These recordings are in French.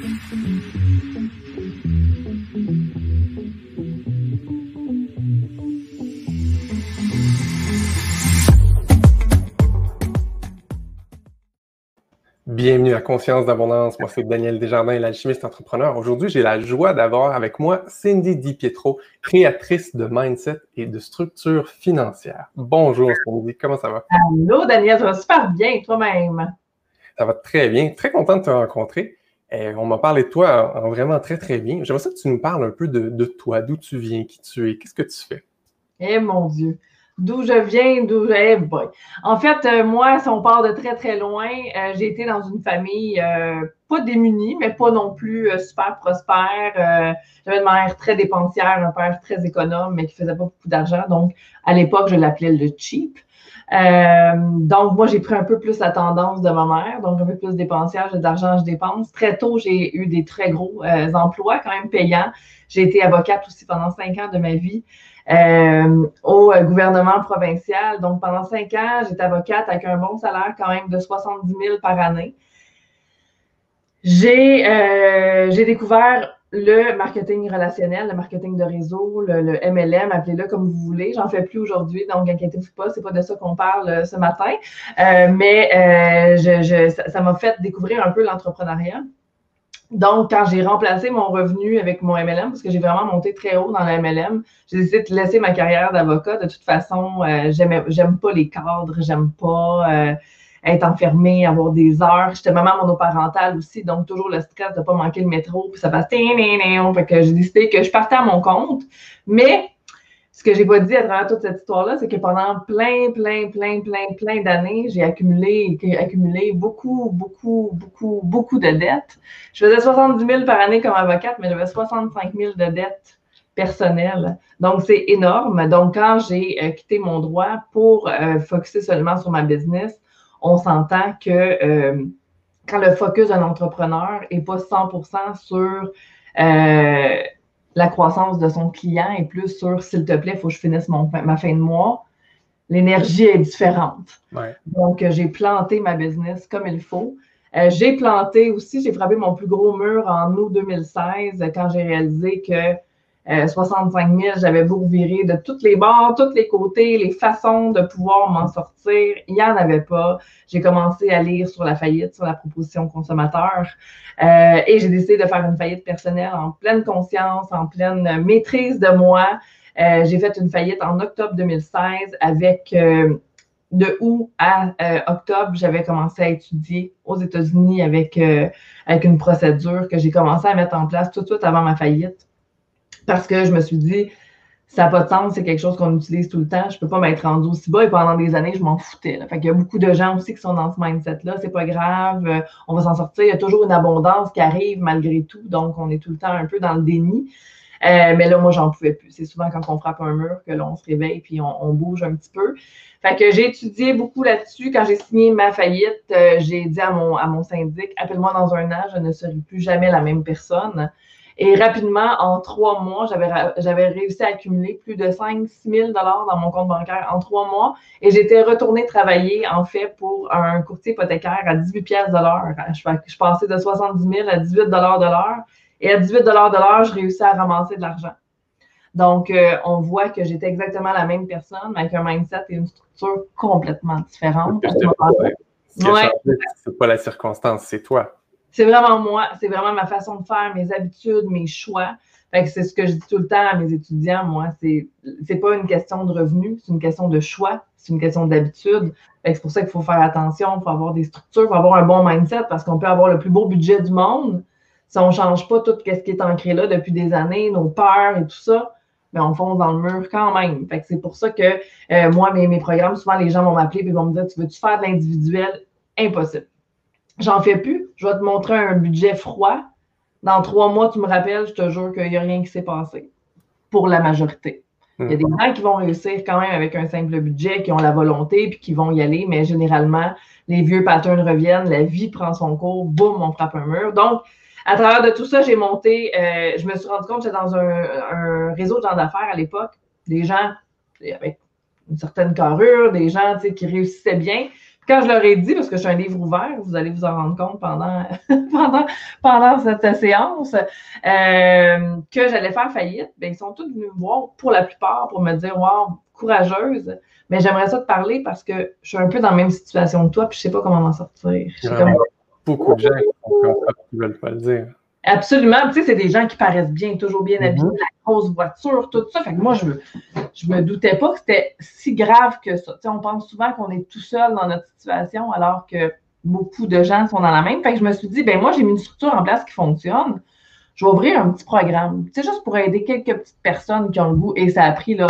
Bienvenue à Conscience d'abondance. Moi, c'est Daniel Desjardins, l'alchimiste entrepreneur. Aujourd'hui, j'ai la joie d'avoir avec moi Cindy Di Pietro, créatrice de mindset et de structure financière. Bonjour Cindy, comment ça va? Allô Daniel, ça va super bien, toi-même? Ça va très bien. Très content de te rencontrer. Et on m'a parlé de toi en, vraiment très, très bien. J'aimerais que tu nous parles un peu de, toi, d'où tu viens, qui tu es, qu'est-ce que tu fais? Eh mon Dieu d'où je viens, d'où je. boy. En fait, euh, moi, si on part de très, très loin, euh, j'ai été dans une famille euh, pas démunie, mais pas non plus super prospère. J'avais une mère très dépensière, un père très économe, mais qui faisait pas beaucoup d'argent. Donc, à l'époque, je l'appelais le cheap. Donc, moi, j'ai pris un peu plus la tendance de ma mère, donc un peu plus dépensière, j'ai d'argent, je dépense. Très tôt, j'ai eu des très gros emplois, quand même payants. J'ai été avocate aussi pendant cinq ans de ma vie. Euh, au euh, gouvernement provincial. Donc, pendant cinq ans, j'étais avocate avec un bon salaire quand même de 70 000 par année. J'ai euh, découvert le marketing relationnel, le marketing de réseau, le, MLM, appelez-le comme vous voulez. J'en fais plus aujourd'hui, donc inquiétez-vous pas, c'est pas de ça qu'on parle ce matin. mais je, ça m'a fait découvrir un peu l'entrepreneuriat. Donc, quand j'ai remplacé mon revenu avec mon MLM, parce que j'ai vraiment monté très haut dans le MLM, j'ai décidé de laisser ma carrière d'avocat. De toute façon, euh, j'aime pas les cadres, j'aime pas euh, être enfermée, avoir des heures. J'étais maman monoparentale aussi, donc toujours le stress de ne pas manquer le métro, puis ça passe. Fait que j'ai décidé que je partais à mon compte. Mais ce que j'ai pas dit à travers toute cette histoire-là, c'est que pendant plein, plein, plein, plein, plein d'années, j'ai accumulé, accumulé beaucoup, beaucoup, beaucoup, beaucoup de dettes. Je faisais 70 000 par année comme avocate, mais j'avais 65 000 de dettes personnelles. Donc, c'est énorme. Donc, quand j'ai euh, quitté mon droit pour euh, focuser seulement sur ma business, on s'entend que euh, quand le focus d'un entrepreneur n'est pas 100% sur la croissance de son client et plus sur s'il te plaît, il faut que je finisse ma fin de mois, l'énergie est différente. Donc, euh, j'ai planté ma business comme il faut. Euh, j'ai planté aussi, j'ai frappé mon plus gros mur en août 2016 quand j'ai réalisé que 65 euh, 000, j'avais beau virer de toutes les bords, tous les côtés, les façons de pouvoir m'en sortir. Il n'y en avait pas. J'ai commencé à lire sur la faillite, sur la proposition consommateur. Euh, et j'ai décidé de faire une faillite personnelle en pleine conscience, en pleine maîtrise de moi. Euh, j'ai fait une faillite en octobre 2016 avec de août à octobre, j'avais commencé à étudier aux États-Unis avec, avec une procédure que j'ai commencé à mettre en place tout de suite avant ma faillite parce que je me suis dit, ça n'a pas de sens, c'est quelque chose qu'on utilise tout le temps. Je ne peux pas m'être rendu aussi bas et pendant des années, je m'en foutais. Fait il y a beaucoup de gens aussi qui sont dans ce mindset-là. C'est pas grave, euh, on va s'en sortir. Il y a toujours une abondance qui arrive malgré tout. Donc, on est tout le temps un peu dans le déni. Euh, mais là, moi, j'en pouvais plus. C'est souvent quand on frappe un mur que l'on se réveille puis on, bouge un petit peu. Fait que j'ai étudié beaucoup là-dessus. Quand j'ai signé ma faillite, euh, j'ai dit à mon, à mon syndic, appelle-moi dans un an, je ne serai plus jamais la même personne. Et rapidement, en trois mois, j'avais réussi à accumuler plus de 5 6 000 dans mon compte bancaire en trois mois. Et j'étais retournée travailler, en fait, pour un courtier hypothécaire à 18 pièces de l'heure. Je, je passais de 70 000 à 18 de l'heure. Et à 18 de l'heure, je réussis à ramasser de l'argent. Donc, euh, on voit que j'étais exactement la même personne, mais avec un mindset et une structure complètement différente. C'est pas la circonstance, c'est toi. C'est vraiment moi, c'est vraiment ma façon de faire, mes habitudes, mes choix. Fait que c'est ce que je dis tout le temps à mes étudiants, moi, c'est c'est pas une question de revenu, c'est une question de choix, c'est une question d'habitude. c'est pour ça qu'il faut faire attention, il faut avoir des structures, il faut avoir un bon mindset parce qu'on peut avoir le plus beau budget du monde. Si on change pas tout ce qui est ancré là depuis des années, nos peurs et tout ça, mais on fonce dans le mur quand même. Fait que c'est pour ça que euh, moi, mes, mes programmes, souvent les gens vont m'appeler et vont me dire Tu veux-tu faire de l'individuel? Impossible. J'en fais plus. Je vais te montrer un budget froid. Dans trois mois, tu me rappelles, je te jure qu'il n'y a rien qui s'est passé. Pour la majorité. Il y a des hmm. gens qui vont réussir quand même avec un simple budget, qui ont la volonté, puis qui vont y aller, mais généralement, les vieux patterns reviennent, la vie prend son cours, boum, on frappe un mur. Donc, à travers de tout ça, j'ai monté, euh, je me suis rendu compte que j'étais dans un, réseau de gens d'affaires à l'époque, des gens avec une certaine carrure, des gens qui réussissaient bien, quand je leur ai dit, parce que je suis un livre ouvert, vous allez vous en rendre compte pendant, pendant, pendant cette séance, euh, que j'allais faire faillite, bien, ils sont tous venus me voir pour la plupart pour me dire Wow, courageuse, mais j'aimerais ça te parler parce que je suis un peu dans la même situation que toi, puis je ne sais pas comment m'en sortir. Beaucoup de gens qui veulent pas le dire. Absolument. Tu sais, c'est des gens qui paraissent bien, toujours bien habillés, mm-hmm. la grosse voiture, tout ça. Fait que moi, je je me doutais pas que c'était si grave que ça. Tu sais, on pense souvent qu'on est tout seul dans notre situation alors que beaucoup de gens sont dans la même. Fait que je me suis dit, ben moi, j'ai mis une structure en place qui fonctionne. Je vais ouvrir un petit programme. Tu sais, juste pour aider quelques petites personnes qui ont le goût. Et ça a pris là,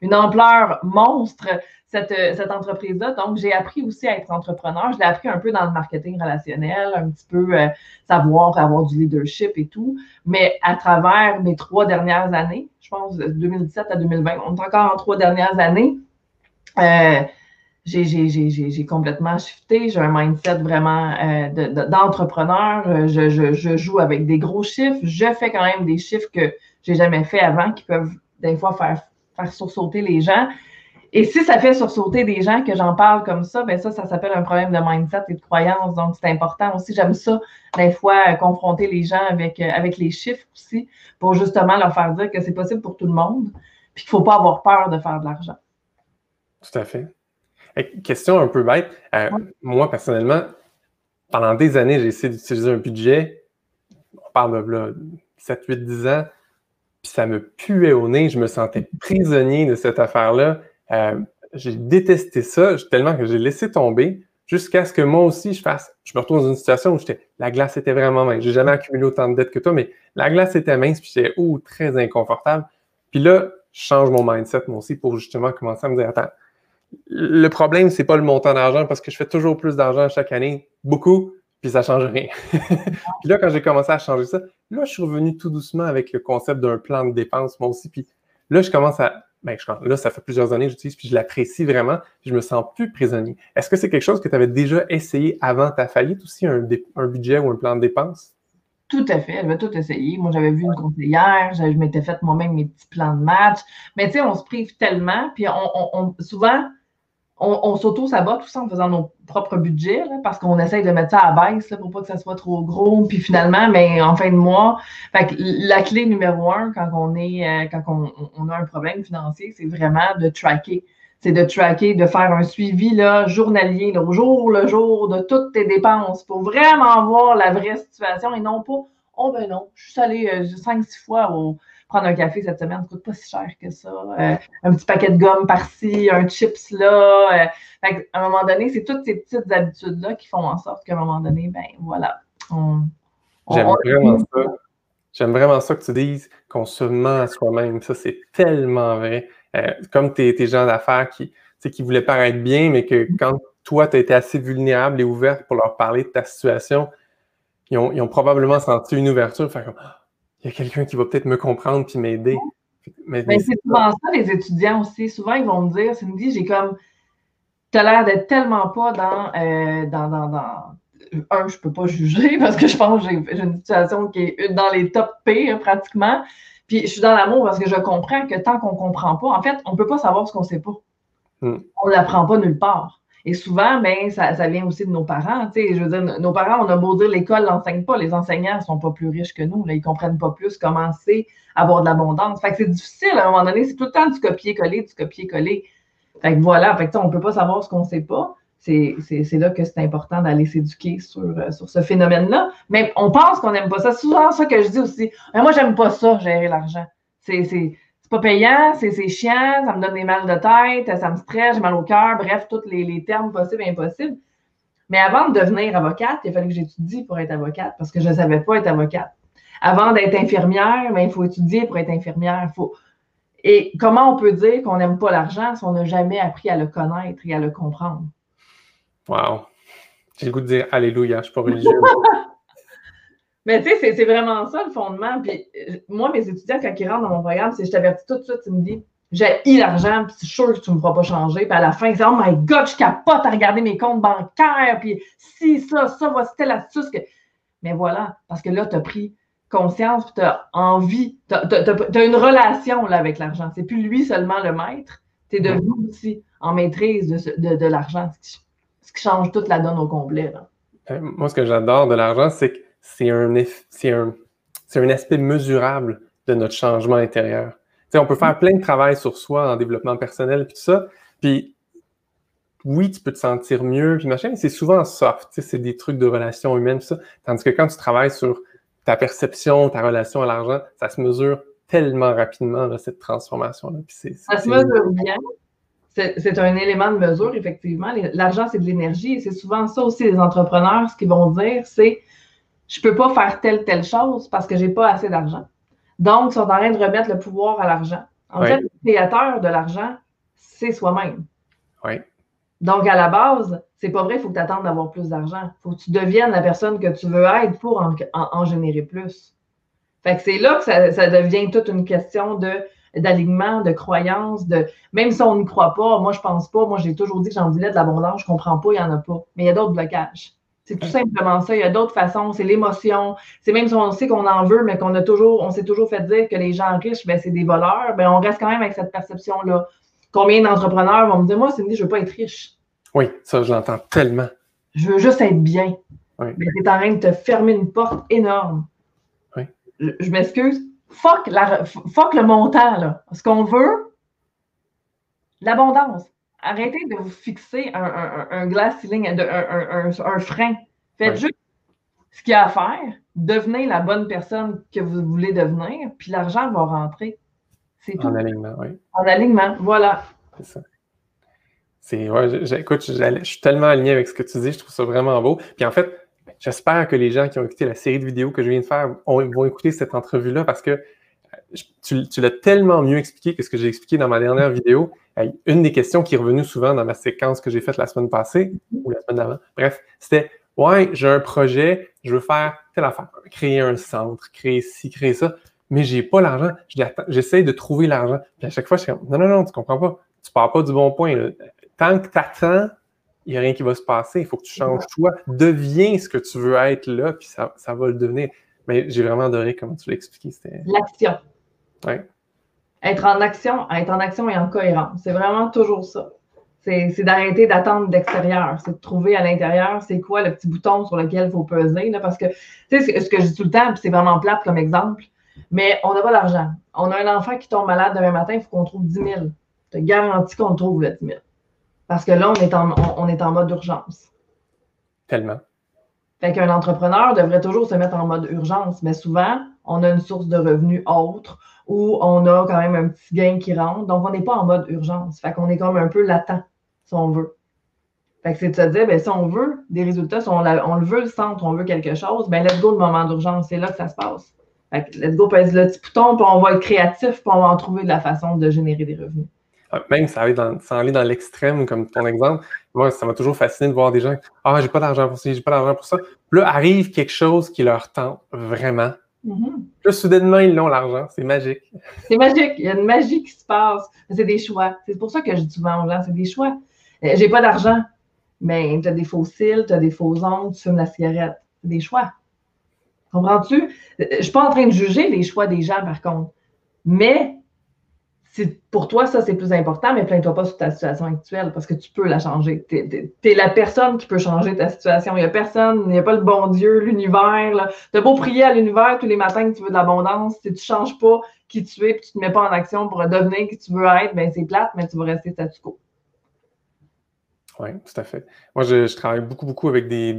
une ampleur monstre cette, euh, cette entreprise-là. Donc, j'ai appris aussi à être entrepreneur. Je l'ai appris un peu dans le marketing relationnel, un petit peu euh, savoir avoir du leadership et tout. Mais à travers mes trois dernières années, je pense de 2017 à 2020, on est encore en trois dernières années, euh, j'ai complètement shifté. J'ai un mindset vraiment d'entrepreneur. je, je, je, joue avec des gros chiffres. Je fais quand même des chiffres que j'ai jamais fait avant qui peuvent des fois faire, faire sursauter les gens. Et si ça fait sursauter des gens que j'en parle comme ça, ben ça, ça s'appelle un problème de mindset et de croyance. Donc, c'est important aussi. J'aime ça, des fois, euh, confronter les gens avec, euh, avec les chiffres aussi, pour justement leur faire dire que c'est possible pour tout le monde, puis qu'il ne faut pas avoir peur de faire de l'argent. Tout à fait. Question un peu bête. Euh, moi, personnellement, pendant des années, j'ai essayé d'utiliser un budget. On parle de 7, 8, 10 ans. Puis ça me puait au nez. Je me sentais prisonnier de cette affaire-là. Euh, j'ai détesté ça tellement que j'ai laissé tomber jusqu'à ce que moi aussi je fasse. Je me retrouve dans une situation où j'étais, la glace était vraiment mince. J'ai jamais accumulé autant de dettes que toi, mais la glace était mince, puis j'étais oh, très inconfortable. Puis là, je change mon mindset moi aussi pour justement commencer à me dire attends, le problème, c'est pas le montant d'argent parce que je fais toujours plus d'argent chaque année, beaucoup, puis ça change rien. puis là, quand j'ai commencé à changer ça, là, je suis revenu tout doucement avec le concept d'un plan de dépenses, moi aussi. Puis là, je commence à ben, là, ça fait plusieurs années que j'utilise, puis je l'apprécie vraiment, puis je me sens plus prisonnier. Est-ce que c'est quelque chose que tu avais déjà essayé avant ta faillite aussi, un, budget ou un plan de dépenses? Tout à fait, avait tout essayé. Moi, j'avais vu une conseillère, je, m'étais fait moi-même mes petits plans de match. Mais tu sais, on se prive tellement, puis on souvent, on, s'auto-sabote tout ça en faisant nos propres budgets, parce qu'on essaye de mettre ça à baisse pour pas que ça soit trop gros. Puis finalement, mais en fin de mois, la clé numéro un quand on est euh, quand on, a un problème financier, c'est vraiment de tracker. C'est de tracker, de faire un suivi là, journalier, au jour le jour de toutes tes dépenses pour vraiment voir la vraie situation et non pas Oh ben non, je suis allée euh, cinq, six fois au, prendre un café cette semaine, ça coûte pas si cher que ça. Euh, un petit paquet de gomme par-ci, un chips là. Euh, à un moment donné, c'est toutes ces petites habitudes-là qui font en sorte qu'à un moment donné, ben voilà. J'aime vraiment ça. J'aime vraiment ça que tu dises qu'on se ment à soi-même. Ça, c'est tellement vrai. Euh, comme tes, tes gens d'affaires qui, qui voulaient paraître bien, mais que quand toi, tu as été assez vulnérable et ouverte pour leur parler de ta situation, ils ont, ils ont probablement senti une ouverture. Comme, il y a quelqu'un qui va peut-être me comprendre puis m'aider. Mais, c'est souvent ça, les étudiants aussi. Souvent, ils vont me dire, Cindy, j'ai comme, tu as l'air d'être tellement pas euh, dans, dans, dans, Un, je peux pas juger parce que je pense que j'ai une situation qui est dans les top P pratiquement. Puis je suis dans l'amour parce que je comprends que tant qu'on comprend pas, en fait, on peut pas savoir ce qu'on sait pas. Hmm. On l'apprend pas nulle part. Et souvent, ben, ça, vient aussi de nos parents. Je veux dire, nos parents, on a beau dire l'école n'enseigne pas, les enseignants ne sont pas plus riches que nous. Ils ne comprennent pas plus comment c'est avoir de l'abondance. Fait que c'est difficile à un moment donné, c'est tout le temps du copier-coller, du copier-coller. Fait que voilà, fait que, on ne peut pas savoir ce qu'on ne sait pas. C'est là que c'est important d'aller s'éduquer sur, euh, sur ce phénomène-là. Mais on pense qu'on n'aime pas ça. C'est souvent ça que je dis aussi. Mais moi, j'aime pas ça, gérer l'argent. C'est pas payant, c'est chiant, ça me donne des mal de tête, ça me stresse, j'ai mal au cœur, bref, tous les, termes possibles et impossibles. Mais avant de devenir avocate, il a fallu que j'étudie pour être avocate parce que je ne savais pas être avocate. Avant d'être infirmière, mais il faut étudier pour être infirmière. Faut... Et comment on peut dire qu'on n'aime pas l'argent si on n'a jamais appris à le connaître et à le comprendre? Wow! J'ai le goût de dire Alléluia, je ne suis pas religieux. Mais tu sais, c'est vraiment ça le fondement. Puis euh, moi, mes étudiants, quand ils rentrent dans mon programme, c'est je t'avertis tout de suite, tu me dis j'ai eu l'argent, puis c'est sûr que tu ne me feras pas changer. Puis à la fin, c'est Oh my God, je capote à regarder mes comptes bancaires, puis si, ça, ça, voici telle astuce. Que... Mais voilà, parce que là, tu as pris conscience, puis tu as envie, tu as, une relation là, avec l'argent. C'est plus lui seulement le maître, tu es devenu aussi en maîtrise de, de, de l'argent, ce qui change toute la donne au complet. Euh, moi, ce que j'adore de l'argent, c'est que c'est un, un, un aspect mesurable de notre changement intérieur. on peut faire plein de travail sur soi en développement personnel, puis tout ça. Puis oui, tu peux te sentir mieux, puis machin, mais c'est souvent soft, c'est des trucs de relations humaines, tout ça. Tandis que quand tu travailles sur ta perception, ta relation à l'argent, ça se mesure tellement rapidement, cette transformation-là. Ça se mesure bien. C'est un élément de mesure, effectivement. L'argent, c'est de l'énergie et c'est souvent ça aussi, les entrepreneurs, ce qu'ils vont dire, c'est je ne peux pas faire telle, telle chose parce que je n'ai pas assez d'argent. Donc, ils sont en train de remettre le pouvoir à l'argent. En fait, le créateur de l'argent, c'est soi-même. Oui. Donc, à la base, c'est pas vrai, il faut que tu attendes d'avoir plus d'argent. Il faut que tu deviennes la personne que tu veux être pour en, générer plus. Fait que c'est là que ça, devient toute une question de d'alignement, de croyance, de même si on n'y croit pas, moi je pense pas, moi j'ai toujours dit que j'en voulais de l'abondance, je comprends pas, il n'y en a pas. Mais il y a d'autres blocages. C'est tout simplement ça. Il y a d'autres façons. C'est l'émotion. C'est même si on sait qu'on en veut, mais qu'on a toujours, on s'est toujours fait dire que les gens riches, ben, c'est des voleurs. Ben, on reste quand même avec cette perception-là. Combien d'entrepreneurs vont me dire, moi, Cindy, je veux pas être riche? Oui, ça, je l'entends tellement. Je veux juste être bien. Mais tu es en train de te fermer une porte énorme. Oui. Je, m'excuse. Fuck, le montant, là. Ce qu'on veut, l'abondance. Arrêtez de vous fixer un, un, un glass ceiling, un, frein. Faites juste ce qu'il y a à faire. Devenez la bonne personne que vous voulez devenir, puis l'argent va rentrer. C'est tout. En alignement, oui. En alignement, voilà. C'est ça. C'est, écoute, je suis tellement aligné avec ce que tu dis, je trouve ça vraiment beau. Puis en fait, j'espère que les gens qui ont écouté la série de vidéos que je viens de faire vont écouter cette entrevue-là parce que tu, l'as tellement mieux expliqué que ce que j'ai expliqué dans ma dernière vidéo. Une des questions qui est revenue souvent dans ma séquence que j'ai faite la semaine passée ou la semaine d'avant, bref, c'était Ouais, j'ai un projet, je veux faire telle affaire, créer un centre, créer ci, créer ça, mais j'ai pas l'argent. J'essaie de trouver l'argent. Puis à chaque fois, je suis comme Non, non, non, tu comprends pas. Tu pars pas du bon point. Tant que tu attends, il n'y a rien qui va se passer. Il faut que tu changes toi. Deviens ce que tu veux être là, puis ça, ça va le devenir. Mais j'ai vraiment adoré comment tu l'as expliqué. L'action. Être en action, être en action et en cohérence. C'est vraiment toujours ça. C'est d'arrêter d'attendre d'extérieur. C'est de trouver à l'intérieur c'est quoi le petit bouton sur lequel il faut peser. Là, parce que, tu sais, ce que je dis tout le temps, puis c'est vraiment plate comme exemple, mais on n'a pas d'argent. On a un enfant qui tombe malade demain matin, il faut qu'on trouve 10 000. Je te garantis qu'on trouve, le 10 000. Parce que là, on est en, on, est en mode urgence. Tellement. Fait qu'un entrepreneur devrait toujours se mettre en mode urgence, mais souvent, on a une source de revenus autre ou on a quand même un petit gain qui rentre. Donc, on n'est pas en mode urgence. Fait qu'on est comme un peu latent, si on veut. Fait que c'est de se dire, ben, si on veut des résultats, si on, le veut le centre, on veut quelque chose, ben, let's go le moment d'urgence. C'est là que ça se passe. Fait que let's go pèse le petit bouton, puis on va être créatif, puis on va en trouver de la façon de générer des revenus. Ah, même ça aller dans, dans l'extrême, comme ton exemple, moi, ça m'a toujours fasciné de voir des gens, ah, j'ai pas d'argent pour ça, j'ai pas d'argent pour ça. Là, arrive quelque chose qui leur tente vraiment. Mm Là, soudainement, ils l'ont l'argent. C'est magique. C'est magique. Il y a une magie qui se passe. C'est des choix. C'est pour ça que je dis souvent aux gens, c'est des choix. Euh, j'ai pas d'argent. Mais tu as des fossiles, tu as des faux ongles, tu fumes la cigarette. C'est des choix. Comprends-tu? Euh, je suis pas en train de juger les choix des gens, par contre. Mais pour toi, ça, c'est plus important, mais plains-toi pas sur ta situation actuelle parce que tu peux la changer. Tu es, la personne qui peut changer ta situation. Il n'y a personne, il n'y a pas le bon Dieu, l'univers. Tu beau prier à l'univers tous les matins que tu veux de l'abondance, si tu ne changes pas qui tu es et tu ne te mets pas en action pour devenir qui tu veux être, ben c'est plate, mais tu vas rester statu quo. Oui, tout à fait. Moi, je, travaille beaucoup, beaucoup avec des,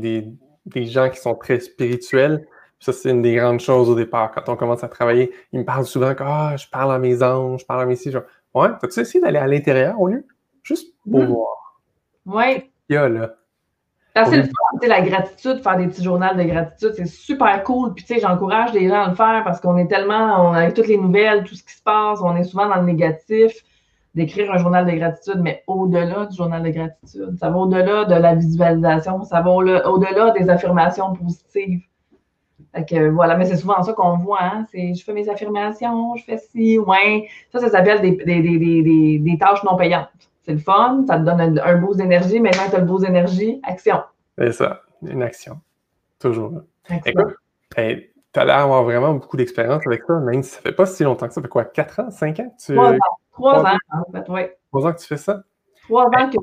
des gens qui sont très spirituels ça, c'est une des grandes choses au départ. Quand on commence à travailler, ils me parlent souvent que ah, je parle à mes anges, je parle à mes si. Genre, ouais, t'as-tu essayé d'aller à l'intérieur au lieu? Juste pour voir. Oui. Il y a là. C'est le fun, la gratitude, faire des petits journaux de gratitude, c'est super cool. Puis, tu sais, j'encourage les gens à le faire parce qu'on est tellement, on a toutes les nouvelles, tout ce qui se passe, on est souvent dans le négatif. D'écrire un journal de gratitude, mais au-delà du journal de gratitude, ça va au-delà de la visualisation, ça va au-delà des affirmations positives. Fait voilà, mais c'est souvent ça qu'on voit, hein? C'est je fais mes affirmations, je fais ci, ouais. Ça, ça s'appelle des, des, des, tâches non payantes. C'est le fun, ça te donne un, boost d'énergie. Maintenant tu as le boost d'énergie, action. C'est ça, une action. Toujours. Écoute, tu as l'air d'avoir vraiment beaucoup d'expérience avec ça, même si ça fait pas si longtemps que ça. Ça fait quoi, 4 ans, 5 ans? Tu... 3 ans. 3 ans, en fait, oui. 3 ans que tu fais ça? 3 ans que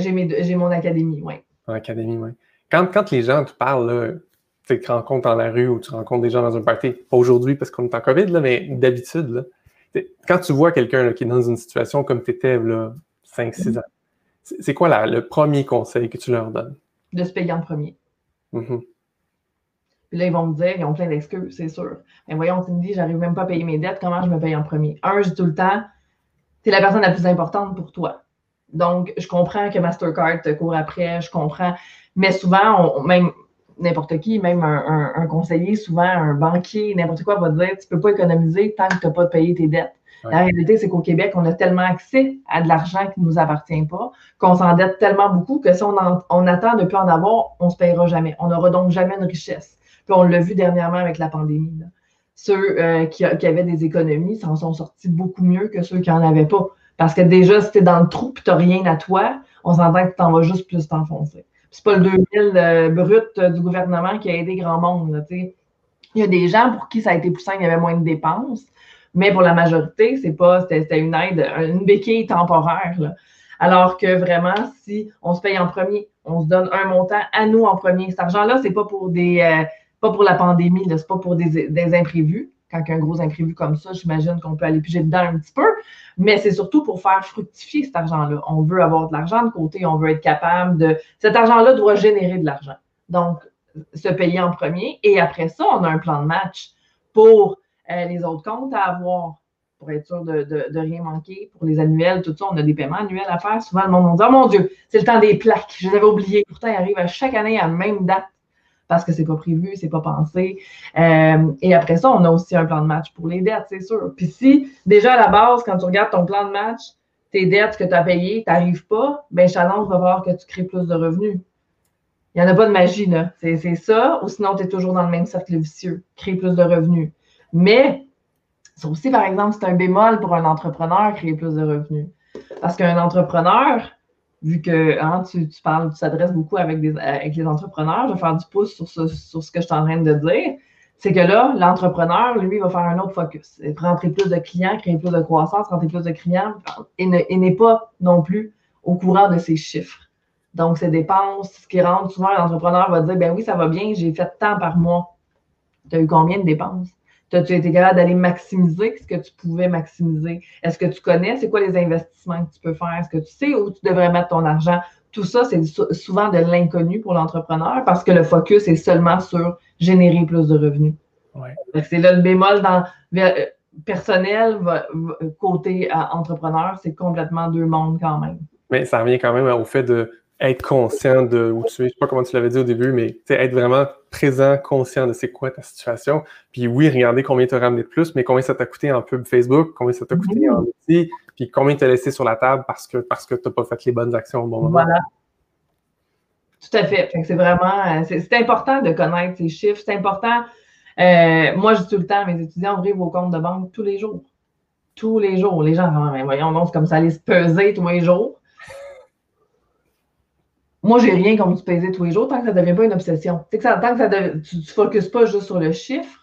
j'ai mon, mon académie, oui. En académie, oui. Quand, quand les gens te parlent, tu te rencontres dans la rue ou tu rencontres des gens dans un party, pas aujourd'hui parce qu'on est en COVID, là, mais d'habitude, quand tu vois quelqu'un qui est dans une situation comme tu étais 5-6 ans, c'est quoi le premier conseil que tu leur donnes? De se payer en premier. Mm-hmm. Puis là, ils vont me dire, ils ont plein d'excuses, c'est sûr. Mais voyons, Cindy, j'arrive même pas à payer mes dettes, comment je me paye en premier? Un, je dis tout le temps, tu es la personne la plus importante pour toi. Donc, je comprends que Mastercard te court après, je comprends. Mais souvent, même n'importe qui, même un, conseiller, souvent un banquier, n'importe quoi va te dire tu ne peux pas économiser tant que tu n'as pas payé tes dettes. La réalité, c'est qu'au Québec, on a tellement accès à de l'argent qui ne nous appartient pas, qu'on s'endette tellement beaucoup que si on, attend de plus en avoir, on ne se payera jamais. On n'aura donc jamais une richesse. Puis on l'a vu dernièrement avec la pandémie. Ceux euh, qui, avaient des économies s'en sont sortis beaucoup mieux que ceux qui n'en avaient pas. Parce que déjà, si tu es dans le trou et tu n'as rien à toi, on s'entend que tu t'en vas juste plus t'enfoncer. C'est pas le 2000 euh, brut euh, du gouvernement qui a aidé grand monde. il y a des gens pour qui ça a été plus simple, il y avait moins de dépenses. Mais pour la majorité, c'est pas, c'était une aide, une béquille temporaire. Alors que vraiment, si on se paye en premier, on se donne un montant à nous en premier. Cet argent-là, c'est pas pour des, euh, pas pour la pandémie, c'est pas pour des, imprévus. Quand il y a un gros imprévu comme ça, j'imagine qu'on peut aller piger dedans un petit peu. Mais c'est surtout pour faire fructifier cet argent-là. On veut avoir de l'argent de côté, on veut être capable de. Cet argent-là doit générer de l'argent. Donc, se payer en premier. Et après ça, on a un plan de match pour euh, les autres comptes à avoir pour être sûr de, de, rien manquer. Pour les annuels, tout ça, on a des paiements annuels à faire. Souvent, le monde dit Oh mon Dieu, c'est le temps des plaques. Je les avais oubliés. Pourtant, ils arrivent à chaque année à la même date parce que c'est pas prévu, c'est pas pensé. Euh, et après ça, on a aussi un plan de match pour les dettes, c'est sûr. Puis si, déjà à la base, quand tu regardes ton plan de match, tes dettes que tu as payées, tu n'arrives pas, ben challenge va voir que tu crées plus de revenus. Il n'y en a pas de magie, là. C'est ça, ou sinon, tu es toujours dans le même cercle vicieux. Créer plus de revenus. Mais, c'est aussi, par exemple, c'est un bémol pour un entrepreneur, créer plus de revenus. Parce qu'un entrepreneur, vu que hein, tu, parles, tu s'adresses beaucoup avec, des, avec les entrepreneurs, je vais faire du pouce sur ce, sur ce que je suis en train de dire. C'est que là, l'entrepreneur, lui, va faire un autre focus. Rentrer plus de clients, créer plus de croissance, rentrer plus de clients, et n'est pas non plus au courant de ses chiffres. Donc, ses dépenses, ce qui rentre, souvent, l'entrepreneur va dire, ben oui, ça va bien, j'ai fait tant par mois. Tu as eu combien de dépenses? Tu été capable d'aller maximiser ce que tu pouvais maximiser? Est-ce que tu connais? C'est quoi les investissements que tu peux faire? Est-ce que tu sais où tu devrais mettre ton argent? Tout ça, c'est souvent de l'inconnu pour l'entrepreneur parce que le focus est seulement sur générer plus de revenus. C'est là le bémol dans euh, personnel, côté euh, entrepreneur, c'est complètement deux mondes quand même. Mais ça revient quand même au fait de être conscient de où tu es. Je sais pas comment tu l'avais dit au début, mais être vraiment présent, conscient de c'est quoi ta situation. Puis oui, regarder combien tu as ramené de plus, mais combien ça t'a coûté en pub Facebook, combien ça t'a coûté mm-hmm. en outil, puis combien tu as laissé sur la table parce que, parce que tu n'as pas fait les bonnes actions au bon moment. Voilà. Tout à fait. c'est vraiment, euh, c'est important de connaître ces chiffres. C'est important. Euh, moi, je dis tout le temps à mes étudiants, ouvrez vos comptes de banque tous les jours. Tous les jours. Les gens, ah, voyons, donc, c'est comme ça, aller se peser tous les jours. Moi, j'ai rien comme tu peser tous les jours tant que ça ne devient pas une obsession. Que ça, tant que ça tu ne focuses pas juste sur le chiffre.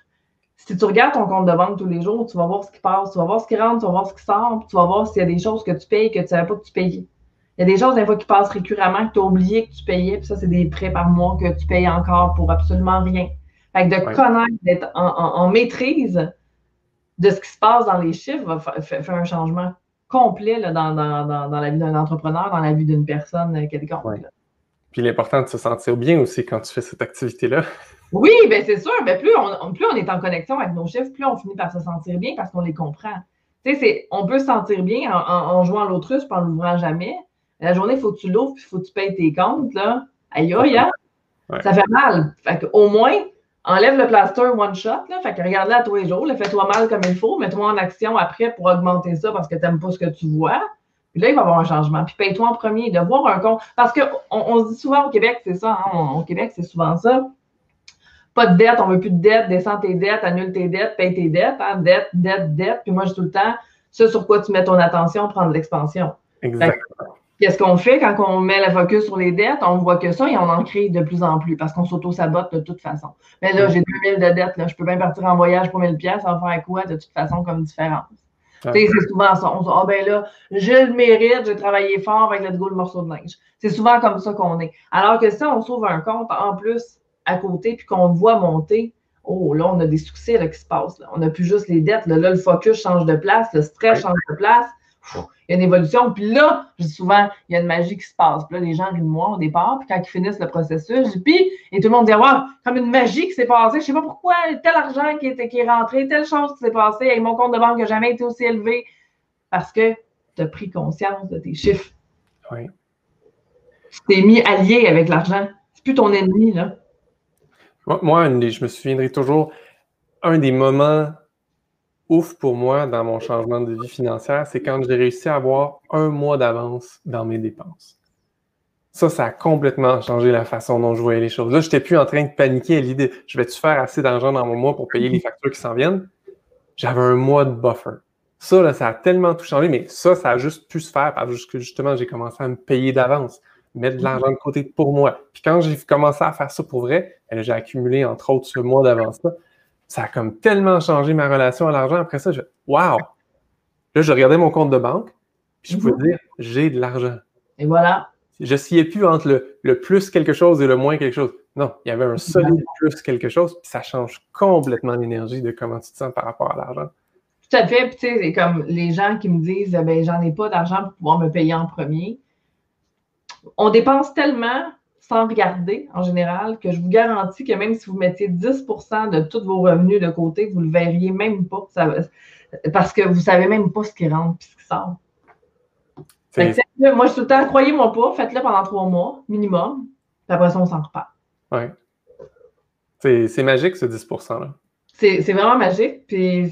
Si tu regardes ton compte de banque tous les jours, tu vas voir ce qui passe, tu vas voir ce qui rentre, tu vas voir ce qui sort, puis tu vas voir s'il y a des choses que tu payes que tu ne savais pas que tu payais. Il y a des choses des fois qui passent récurremment que tu as oublié que tu payais, puis ça, c'est des prêts par mois que tu payes encore pour absolument rien. Fait que de connaître, d'être en, maîtrise de ce qui se passe dans les chiffres va faire un changement complet dans, la vie d'un entrepreneur, dans la vie d'une personne euh, quelconque. Puis l'important de se sentir bien aussi quand tu fais cette activité-là. Oui, bien c'est sûr. Ben, plus, on, plus on est en connexion avec nos chiffres, plus on finit par se sentir bien parce qu'on les comprend. Tu sais, on peut se sentir bien en, jouant à l'autruche et en l'ouvrant jamais. La journée, il faut que tu l'ouvres puis il faut que tu payes tes comptes. Là. Aïe, aïe, hein? Ça fait mal. Fait au moins, enlève le plaster one shot. Là. Fait que regarde-le à tous les jours. Fais-toi mal comme il faut. Mets-toi en action après pour augmenter ça parce que tu n'aimes pas ce que tu vois. Puis là, il va y avoir un changement. Puis paye-toi en premier, de voir un compte. Parce qu'on on se dit souvent au Québec, c'est ça, hein, au Québec, c'est souvent ça. Pas de dette, on veut plus de dette, descends tes dettes, annule tes dettes, paye tes dettes, hein, dette, dette, dette. Puis moi, je dis tout le temps, ce sur quoi tu mets ton attention, prendre l'expansion. Exactement. Qu'est-ce qu'on fait quand on met le focus sur les dettes? On voit que ça et on en crée de plus en plus parce qu'on s'auto-sabote de toute façon. Mais là, j'ai 2000 de dettes, là, je peux bien partir en voyage pour 1000 pièces, ça va faire quoi de toute façon comme différence? C'est souvent ça. On se dit, ah ben là, je le mérite, j'ai travaillé fort avec le go le morceau de neige. C'est souvent comme ça qu'on est. Alors que si on sauve un compte en plus à côté, puis qu'on voit monter, oh là, on a des succès là, qui se passent. On n'a plus juste les dettes. Là, le focus change de place, le stress change de place. Il y a une évolution. Puis là, je dis souvent, il y a une magie qui se passe. Puis là, les gens rient de moi au départ. Puis quand ils finissent le processus, je dis, puis, et tout le monde dit, wow, comme une magie qui s'est passée. Je ne sais pas pourquoi, tel argent qui, était, qui est rentré, telle chose qui s'est passée, et mon compte de banque n'a jamais été aussi élevé. Parce que tu as pris conscience de tes chiffres. Oui. Tu t'es mis allié avec l'argent. C'est plus ton ennemi, là. Moi, je me souviendrai toujours, un des moments ouf pour moi dans mon changement de vie financière, c'est quand j'ai réussi à avoir un mois d'avance dans mes dépenses. Ça, ça a complètement changé la façon dont je voyais les choses. Là, je n'étais plus en train de paniquer à l'idée je vais-tu faire assez d'argent dans mon mois pour payer les factures qui s'en viennent? J'avais un mois de buffer. Ça, là, ça a tellement tout changé, mais ça, ça a juste pu se faire parce que justement, j'ai commencé à me payer d'avance, mettre de l'argent de côté pour moi. Puis quand j'ai commencé à faire ça pour vrai, ben j'ai accumulé, entre autres, ce mois d'avance-là ça a comme tellement changé ma relation à l'argent. Après ça, je Wow! Là, je regardais mon compte de banque, puis je pouvais mhm. dire j'ai de l'argent. Et voilà. Je sciais plus entre le, plus quelque chose et le moins quelque chose. Non, il y avait un solide plus quelque chose, puis ça change complètement l'énergie de comment tu te sens par rapport à l'argent. Tout à fait. Puis, tu sais, comme les gens qui me disent, ben, j'en ai pas d'argent pour pouvoir me payer en premier. On dépense tellement sans regarder en général, que je vous garantis que même si vous mettiez 10% de tous vos revenus de côté, vous ne le verriez même pas. parce que vous ne savez même pas ce qui rentre et ce qui sort. moi, je suis tout le temps, croyez-moi pas, faites-le pendant trois mois, minimum. Puis après ça, on s'en repart. Oui. C'est magique, ce 10 %-là. C'est vraiment magique. Puis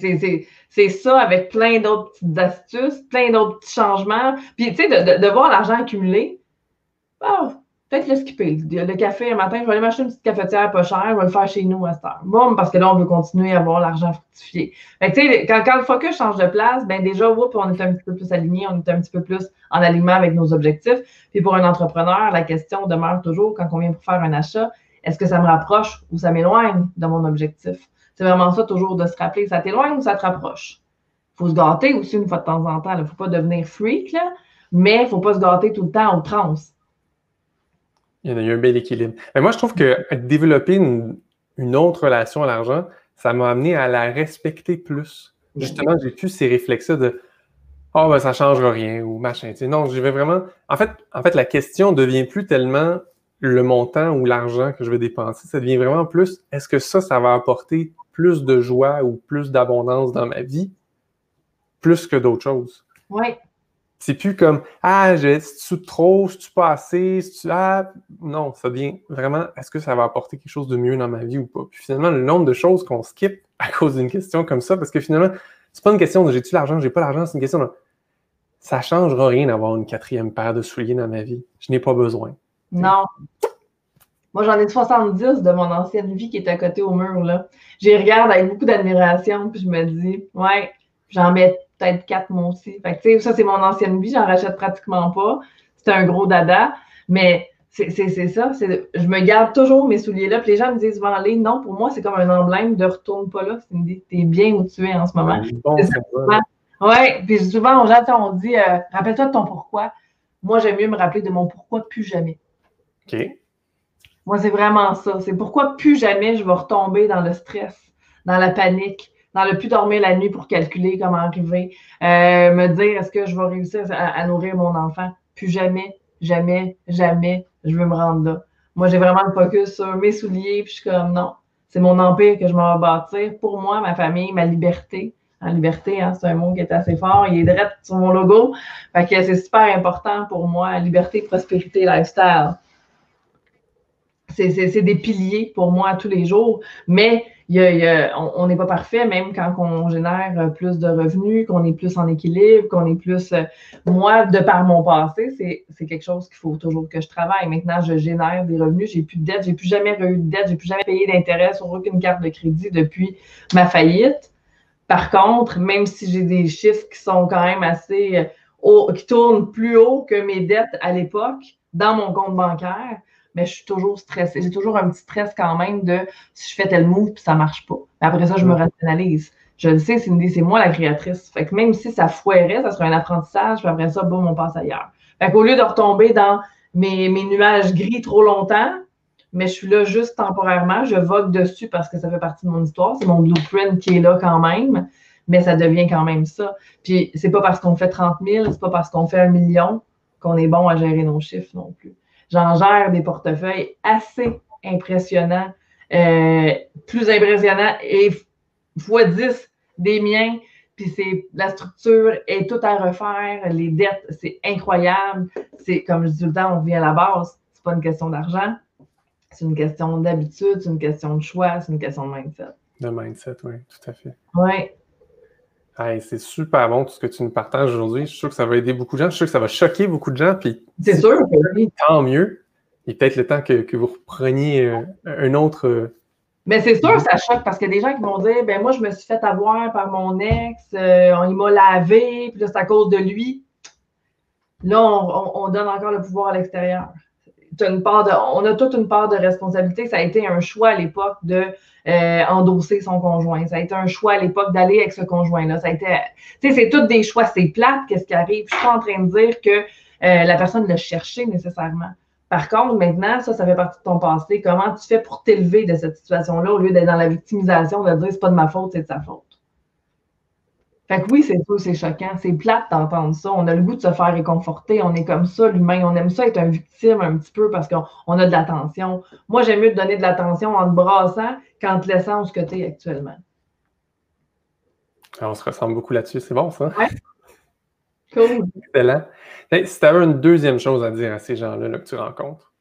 c'est ça avec plein d'autres petites astuces, plein d'autres petits changements. Puis, tu sais, de, de, voir l'argent accumuler, oh, Peut-être le skipper. Le café, un matin, je vais aller m'acheter une petite cafetière pas chère, je vais le faire chez nous à cette heure. Bon, parce que là, on veut continuer à avoir l'argent fructifié. Fait tu sais, quand, quand, le focus change de place, ben déjà, on est un petit peu plus aligné, on est un petit peu plus en alignement avec nos objectifs. Puis pour un entrepreneur, la question demeure toujours, quand on vient pour faire un achat, est-ce que ça me rapproche ou ça m'éloigne de mon objectif? C'est vraiment ça, toujours de se rappeler, ça t'éloigne ou ça te rapproche? Faut se gâter aussi une fois de temps en temps. Ne faut pas devenir freak, là, mais faut pas se gâter tout le temps au trans. Il y a eu un bel équilibre. Mais moi, je trouve que développer une, autre relation à l'argent, ça m'a amené à la respecter plus. Justement, j'ai plus ces réflexes de Oh, ben, ça ne changera rien ou machin. non, je vais vraiment. En fait, en fait, la question devient plus tellement le montant ou l'argent que je vais dépenser. Ça devient vraiment plus est-ce que ça, ça va apporter plus de joie ou plus d'abondance dans ma vie, plus que d'autres choses. Oui. C'est plus comme Ah, si tu trop, si tu pas assez, si tu. Ah, non, ça devient vraiment est-ce que ça va apporter quelque chose de mieux dans ma vie ou pas? Puis finalement, le nombre de choses qu'on skip à cause d'une question comme ça, parce que finalement, c'est pas une question de j'ai-tu l'argent, j'ai pas l'argent, c'est une question de ça changera rien d'avoir une quatrième paire de souliers dans ma vie. Je n'ai pas besoin. Non. Moi, j'en ai 70 de mon ancienne vie qui est à côté au mur, là. J'y regarde avec beaucoup d'admiration, puis je me dis, ouais, j'en mets peut-être quatre mois aussi. Fait ça, c'est mon ancienne vie, j'en rachète pratiquement pas. C'est un gros dada, mais c'est ça. Je me garde toujours mes souliers là. Puis les gens me disent souvent, non, pour moi, c'est comme un emblème de retourne pas là. Tu es bien où tu es en ce moment. Oui, puis souvent, aux gens, on dit, euh, rappelle-toi de ton pourquoi. Moi, j'aime mieux me rappeler de mon pourquoi plus jamais. OK. Moi, c'est vraiment ça. C'est pourquoi plus jamais je vais retomber dans le stress, dans la panique, dans le plus dormir la nuit pour calculer comment arriver, euh, me dire est-ce que je vais réussir à, nourrir mon enfant? Plus jamais, jamais, jamais, je veux me rendre là. Moi, j'ai vraiment le focus sur mes souliers, puis je suis comme non, c'est mon empire que je m'en vais bâtir pour moi, ma famille, ma liberté. En liberté, hein, c'est un mot qui est assez fort. Il est direct sur mon logo. Fait que c'est super important pour moi. Liberté, prospérité, lifestyle. C'est des piliers pour moi tous les jours. Mais on n'est pas parfait, même quand on génère plus de revenus, qu'on est plus en équilibre, qu'on est plus. Euh, moi, de par mon passé, c'est quelque chose qu'il faut toujours que je travaille. Maintenant, je génère des revenus, j'ai plus de dette, j'ai plus jamais eu de dette, j'ai plus jamais payé d'intérêt sur aucune carte de crédit depuis ma faillite. Par contre, même si j'ai des chiffres qui sont quand même assez euh, hauts, qui tournent plus haut que mes dettes à l'époque dans mon compte bancaire, mais je suis toujours stressée. J'ai toujours un petit stress quand même de si je fais tel move puis ça marche pas. après ça, je me rationalise. Je le sais, c'est moi la créatrice. Fait que même si ça foirait, ça serait un apprentissage, puis après ça, boum, on passe ailleurs. Fait qu'au lieu de retomber dans mes, mes nuages gris trop longtemps, mais je suis là juste temporairement, je vogue dessus parce que ça fait partie de mon histoire, c'est mon blueprint qui est là quand même, mais ça devient quand même ça. Puis c'est pas parce qu'on fait 30 000, c'est pas parce qu'on fait un million qu'on est bon à gérer nos chiffres non plus. J'en gère des portefeuilles assez impressionnants, euh, plus impressionnants et fois 10 des miens. Puis c'est la structure est tout à refaire, les dettes, c'est incroyable. C'est comme je dis tout le temps, on vient à la base. C'est pas une question d'argent, c'est une question d'habitude, c'est une question de choix, c'est une question de mindset. De mindset, oui, tout à fait. Oui. C'est super bon tout ce que tu nous partages aujourd'hui. Je suis sûr que ça va aider beaucoup de gens. Je suis sûr que ça va choquer beaucoup de gens. Puis c'est sûr Tant mieux. Il est peut-être le temps que, vous repreniez euh, un autre euh, mais c'est sûr, ça choque parce qu'il y a des gens qui vont dire ben moi, je me suis fait avoir par mon ex, euh, il m'a lavé, puis là, c'est à cause de lui. Là, on, donne encore le pouvoir à l'extérieur. Une part de, on a toute une part de responsabilité. Ça a été un choix à l'époque de euh, endosser son conjoint. Ça a été un choix à l'époque d'aller avec ce conjoint-là. Ça a été, tu sais, c'est tous des choix. C'est plate, qu'est-ce qui arrive? Je suis pas en train de dire que euh, la personne l'a cherché nécessairement. Par contre, maintenant, ça, ça fait partie de ton passé. Comment tu fais pour t'élever de cette situation-là au lieu d'être dans la victimisation, de dire c'est pas de ma faute, c'est de sa faute? Fait que oui, c'est ça, c'est choquant. C'est plate d'entendre ça. On a le goût de se faire réconforter. On est comme ça, l'humain. On aime ça être un victime un petit peu parce qu'on a de l'attention. Moi, j'aime mieux te donner de l'attention en te brassant qu'en te laissant où ce que tu es actuellement. Ah, on se ressemble beaucoup là-dessus. C'est bon, ça? Ouais. Cool. Excellent. Si tu avais une deuxième chose à dire à ces gens-là que tu rencontres?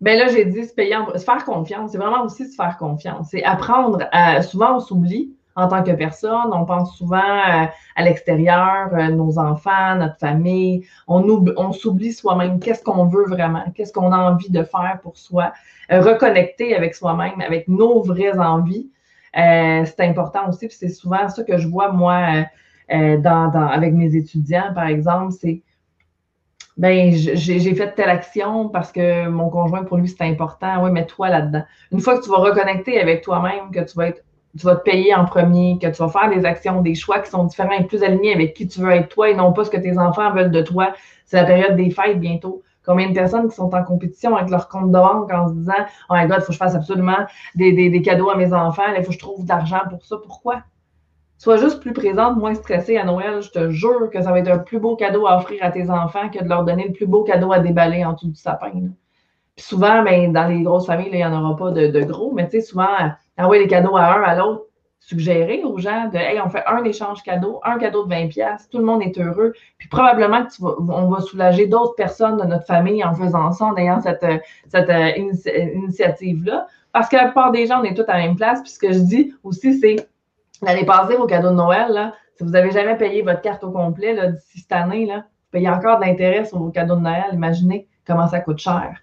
Ben là, j'ai dit se payer, se faire confiance. C'est vraiment aussi se faire confiance. C'est apprendre à. Souvent, on s'oublie en tant que personne. On pense souvent euh, à, l'extérieur, euh, nos enfants, notre famille. On, on s'oublie soi-même. Qu'est-ce qu'on veut vraiment? Qu'est-ce qu'on a envie de faire pour soi? Euh, reconnecter avec soi-même, avec nos vraies envies. c'est important aussi. Puis c'est souvent ça que je vois, moi, dans, avec mes étudiants, par exemple. C'est ben j'ai fait telle action parce que mon conjoint, pour lui, c'est important. Oui, mets-toi là-dedans. Une fois que tu vas reconnecter avec toi-même, que tu vas être tu vas te payer en premier, que tu vas faire des actions, des choix qui sont différents et plus alignés avec qui tu veux être toi et non pas ce que tes enfants veulent de toi. C'est la période des fêtes bientôt. Combien de personnes qui sont en compétition avec leur compte de banque en se disant Oh my God, il faut que je fasse absolument des, cadeaux à mes enfants, il faut que je trouve de l'argent pour ça. Pourquoi? Sois juste plus présente, moins stressée à Noël. Je te jure que ça va être un plus beau cadeau à offrir à tes enfants que de leur donner le plus beau cadeau à déballer en dessous du sapin. Puis souvent, ben, dans les grosses familles, il n'y en aura pas de, gros, mais tu sais, souvent, envoyer les cadeaux à un, à l'autre, suggérer aux gens de Hey, on fait un échange cadeau, un cadeau de 20$, tout le monde est heureux. Puis probablement que on va soulager d'autres personnes de notre famille en faisant ça, en ayant cette, cette euh, initiative-là. Parce que la plupart des gens, on est tous à la même place. Puis ce que je dis aussi, c'est L'année passée, vos cadeaux de Noël, là, si vous n'avez jamais payé votre carte au complet d'ici cette année, là, vous payez encore d'intérêt sur vos cadeaux de Noël. Imaginez comment ça coûte cher.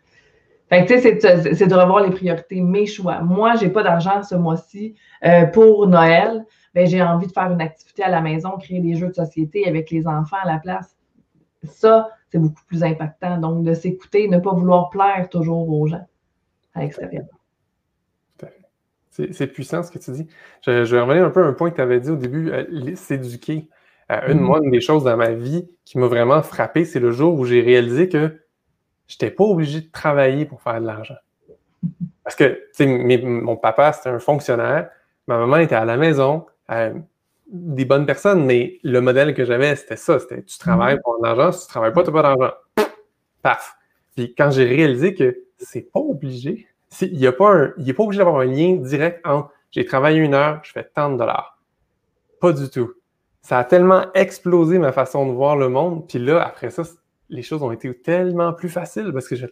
Fait tu sais, c'est de revoir les priorités, mes choix. Moi, je n'ai pas d'argent ce mois-ci euh, pour Noël. Ben, j'ai envie de faire une activité à la maison, créer des jeux de société avec les enfants à la place. Ça, c'est beaucoup plus impactant. Donc, de s'écouter, ne pas vouloir plaire toujours aux gens à l'extérieur. C'est puissant ce que tu dis. Je, vais revenir un peu à un point que tu avais dit au début, euh, s'éduquer. Euh, une, mm-hmm. des choses dans ma vie qui m'a vraiment frappé, c'est le jour où j'ai réalisé que je n'étais pas obligé de travailler pour faire de l'argent. Parce que mon papa, c'était un fonctionnaire, ma maman était à la maison, euh, des bonnes personnes, mais le modèle que j'avais, c'était ça. C'était tu travailles pour de l'argent, si tu ne travailles pas, tu n'as pas d'argent. Paf! Puis quand j'ai réalisé que c'est pas obligé, il n'est pas, pas obligé d'avoir un lien direct entre j'ai travaillé une heure, je fais tant de dollars. Pas du tout. Ça a tellement explosé ma façon de voir le monde. Puis là, après ça, les choses ont été tellement plus faciles parce que je.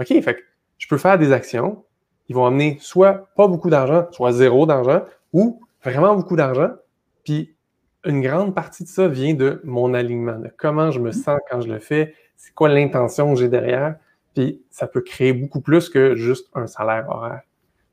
OK, fait que je peux faire des actions. Ils vont amener soit pas beaucoup d'argent, soit zéro d'argent, ou vraiment beaucoup d'argent. Puis une grande partie de ça vient de mon alignement, de comment je me sens quand je le fais, c'est quoi l'intention que j'ai derrière. Puis ça peut créer beaucoup plus que juste un salaire horaire.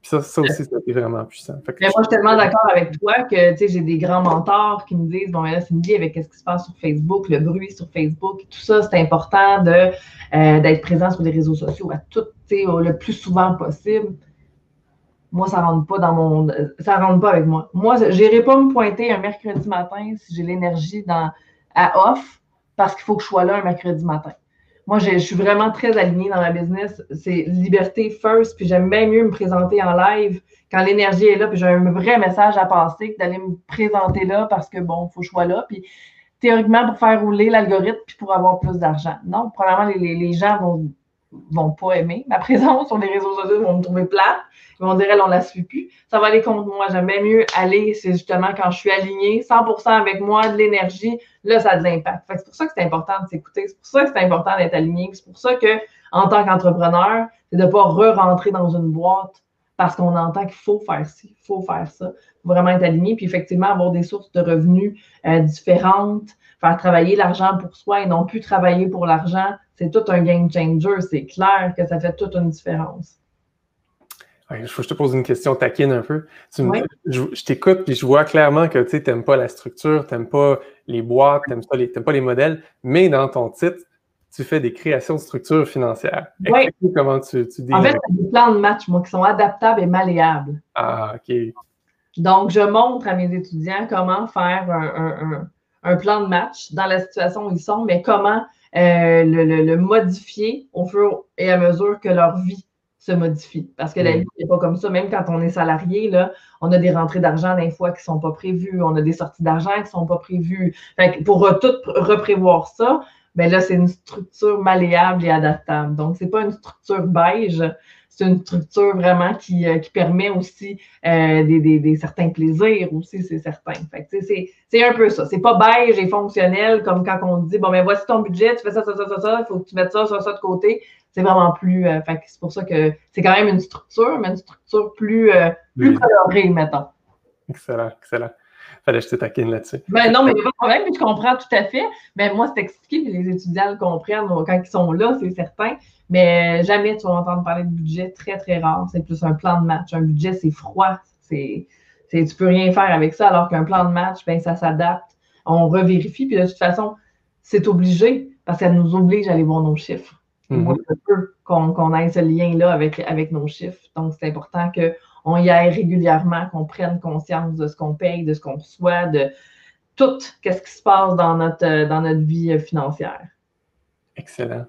Puis ça, ça aussi, c'est vraiment puissant. moi, je suis tellement d'accord avec toi que j'ai des grands mentors qui me disent Bon, là, Cindy, avec ce qui se passe sur Facebook, le bruit sur Facebook, tout ça, c'est important euh, d'être présent sur les réseaux sociaux à tout, le plus souvent possible. moi, ça rentre pas dans mon. Ça rentre pas avec moi. Moi, je n'irai pas me pointer un mercredi matin si j'ai l'énergie dans à off parce qu'il faut que je sois là un mercredi matin. Moi, je suis vraiment très alignée dans ma business. C'est liberté first, puis j'aime bien mieux me présenter en live quand l'énergie est là, puis j'ai un vrai message à passer que d'aller me présenter là parce que, bon, il faut que je sois là. Puis théoriquement, pour faire rouler l'algorithme, puis pour avoir plus d'argent. Non, probablement, les, les gens vont vont pas aimer ma présence sur les réseaux sociaux, vont me trouver plate, vont dire elle, on la suit plus. Ça va aller contre moi. J'aime bien mieux aller, c'est justement quand je suis alignée 100% avec moi, de l'énergie, là, ça a de l'impact. C'est pour ça que c'est important de s'écouter, c'est pour ça que c'est important d'être aligné, c'est pour ça que, en tant qu'entrepreneur, c'est de pas re-rentrer dans une boîte parce qu'on entend qu'il faut faire ci, il faut faire ça, vraiment être aligné, puis effectivement avoir des sources de revenus euh, différentes, faire travailler l'argent pour soi et non plus travailler pour l'argent, c'est tout un game changer. C'est clair que ça fait toute une différence. Je te pose une question taquine un peu. je, t'écoute et je vois clairement que tu n'aimes pas la structure, tu n'aimes pas les boîtes, tu n'aimes pas, les modèles, mais dans ton titre, tu fais des créations de structures financières. Oui. Comment tu, tu En fait, c'est des plans de match, moi, qui sont adaptables et malléables. Ah, OK. Donc, je montre à mes étudiants comment faire un, un plan de match dans la situation où ils sont, mais comment euh, le, modifier au fur et à mesure que leur vie se modifie. Parce que la vie n'est pas comme ça. Même quand on est salarié, là, on a des rentrées d'argent des fois qui ne sont pas prévues, on a des sorties d'argent qui ne sont pas prévues. pour tout reprévoir ça, ben là, c'est une structure malléable et adaptable. Donc, ce n'est pas une structure beige, c'est une structure vraiment qui, euh, permet aussi euh, des, certains plaisirs aussi, c'est certain. c'est un peu ça. C'est pas beige et fonctionnel comme quand on dit bon, ben voici ton budget, tu fais ça, ça, ça, ça, ça, il faut que tu mettes ça, ça, ça de côté. C'est vraiment plus. Euh, c'est pour ça que c'est quand même une structure, mais une structure plus, plus colorée, mettons. Excellent, excellent fallait que je te taquine là-dessus. Ben non, mais il n'y a pas de problème, je comprends tout à fait. Mais moi, c'est expliqué, les étudiants le comprennent quand ils sont là, c'est certain. Mais jamais tu vas entendre parler de budget, très, très rare. C'est plus un plan de match. Un budget, c'est froid. C'est, c'est, tu peux rien faire avec ça, alors qu'un plan de match, ben, ça s'adapte. On revérifie, puis de toute façon, c'est obligé, parce qu'elle nous oblige à aller voir nos chiffres. Mm qu'on, qu'on ait ce lien-là avec, avec nos chiffres. Donc, c'est important que on y aille régulièrement, qu'on prenne conscience de ce qu'on paye, de ce qu'on reçoit, de tout ce qui se passe dans notre, dans notre vie financière. Excellent.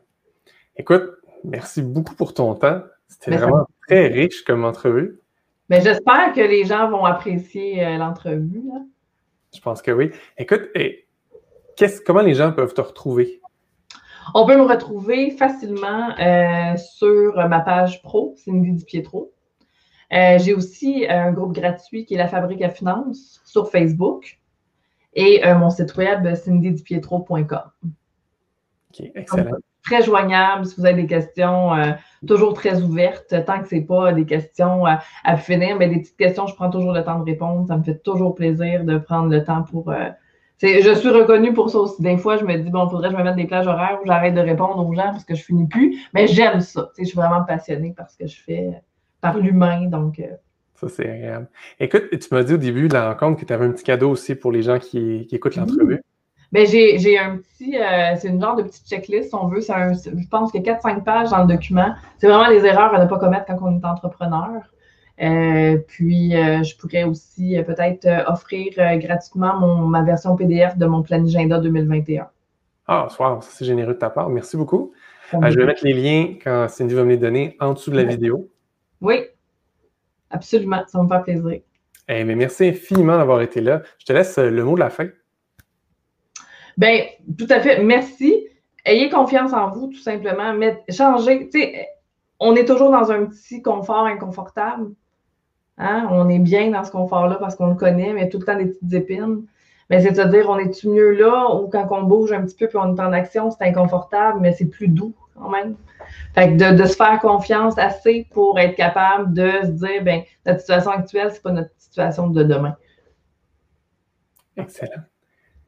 Écoute, merci beaucoup pour ton temps. C'était vraiment très riche comme entrevue. Mais j'espère que les gens vont apprécier euh, l'entrevue. Je pense que oui. Écoute, comment les gens peuvent te retrouver? On peut me retrouver facilement euh, sur ma page pro, Cindy Di Pietro. Euh, j'ai aussi un groupe gratuit qui est la Fabrique à Finances sur Facebook et euh, mon site web cindydipietro.com. OK, excellent. très joignable si vous avez des questions, euh, toujours très ouvertes, tant que ce n'est pas des questions à, finir, mais des petites questions, je prends toujours le temps de répondre. Ça me fait toujours plaisir de prendre le temps pour. Je suis reconnue pour ça aussi. Des fois, je me dis, bon, il faudrait que je me mette des plages horaires où j'arrête de répondre aux gens parce que je finis plus. Mais j'aime ça. Je suis vraiment passionnée par ce que je fais par l'humain. Donc, euh. ça, c'est agréable. Écoute, tu m'as dit au début de la rencontre que tu avais un petit cadeau aussi pour les gens qui, écoutent l'entrevue. Bien, j'ai un petit, euh, c'est une genre de petite checklist, on veut. Un, je pense qu'il y a 4-5 pages dans le document. C'est vraiment les erreurs à ne pas commettre quand on est entrepreneur. Euh, puis, je pourrais aussi peut-être offrir gratuitement mon, ma version PDF de mon Planigenda 2021. Ah, wow, c'est généreux de ta part. Merci beaucoup. je vais mettre les liens quand Cindy va me les donner en dessous de la vidéo. Oui, absolument. Ça me fait plaisir. Eh, mais merci infiniment d'avoir été là. Je te laisse euh, le mot de la fin. Bien, tout à fait. Merci. Ayez confiance en vous, tout simplement. Mais changez. Tu sais, on est toujours dans un petit confort inconfortable. Hein? On est bien dans ce confort-là parce qu'on le connaît, mais tout le temps des petites épines. Mais c'est-à-dire, on est-tu mieux là ou quand on bouge un petit peu puis on est en action, c'est inconfortable, mais c'est plus doux quand même. Fait que de, se faire confiance assez pour être capable de se dire, ben notre situation actuelle, c'est pas notre situation de demain. Excellent.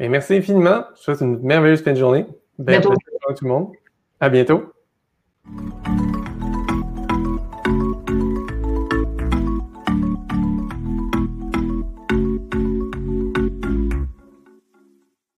Et merci infiniment. Je vous souhaite une merveilleuse fin de journée. Bientôt. À tout le monde. À bientôt.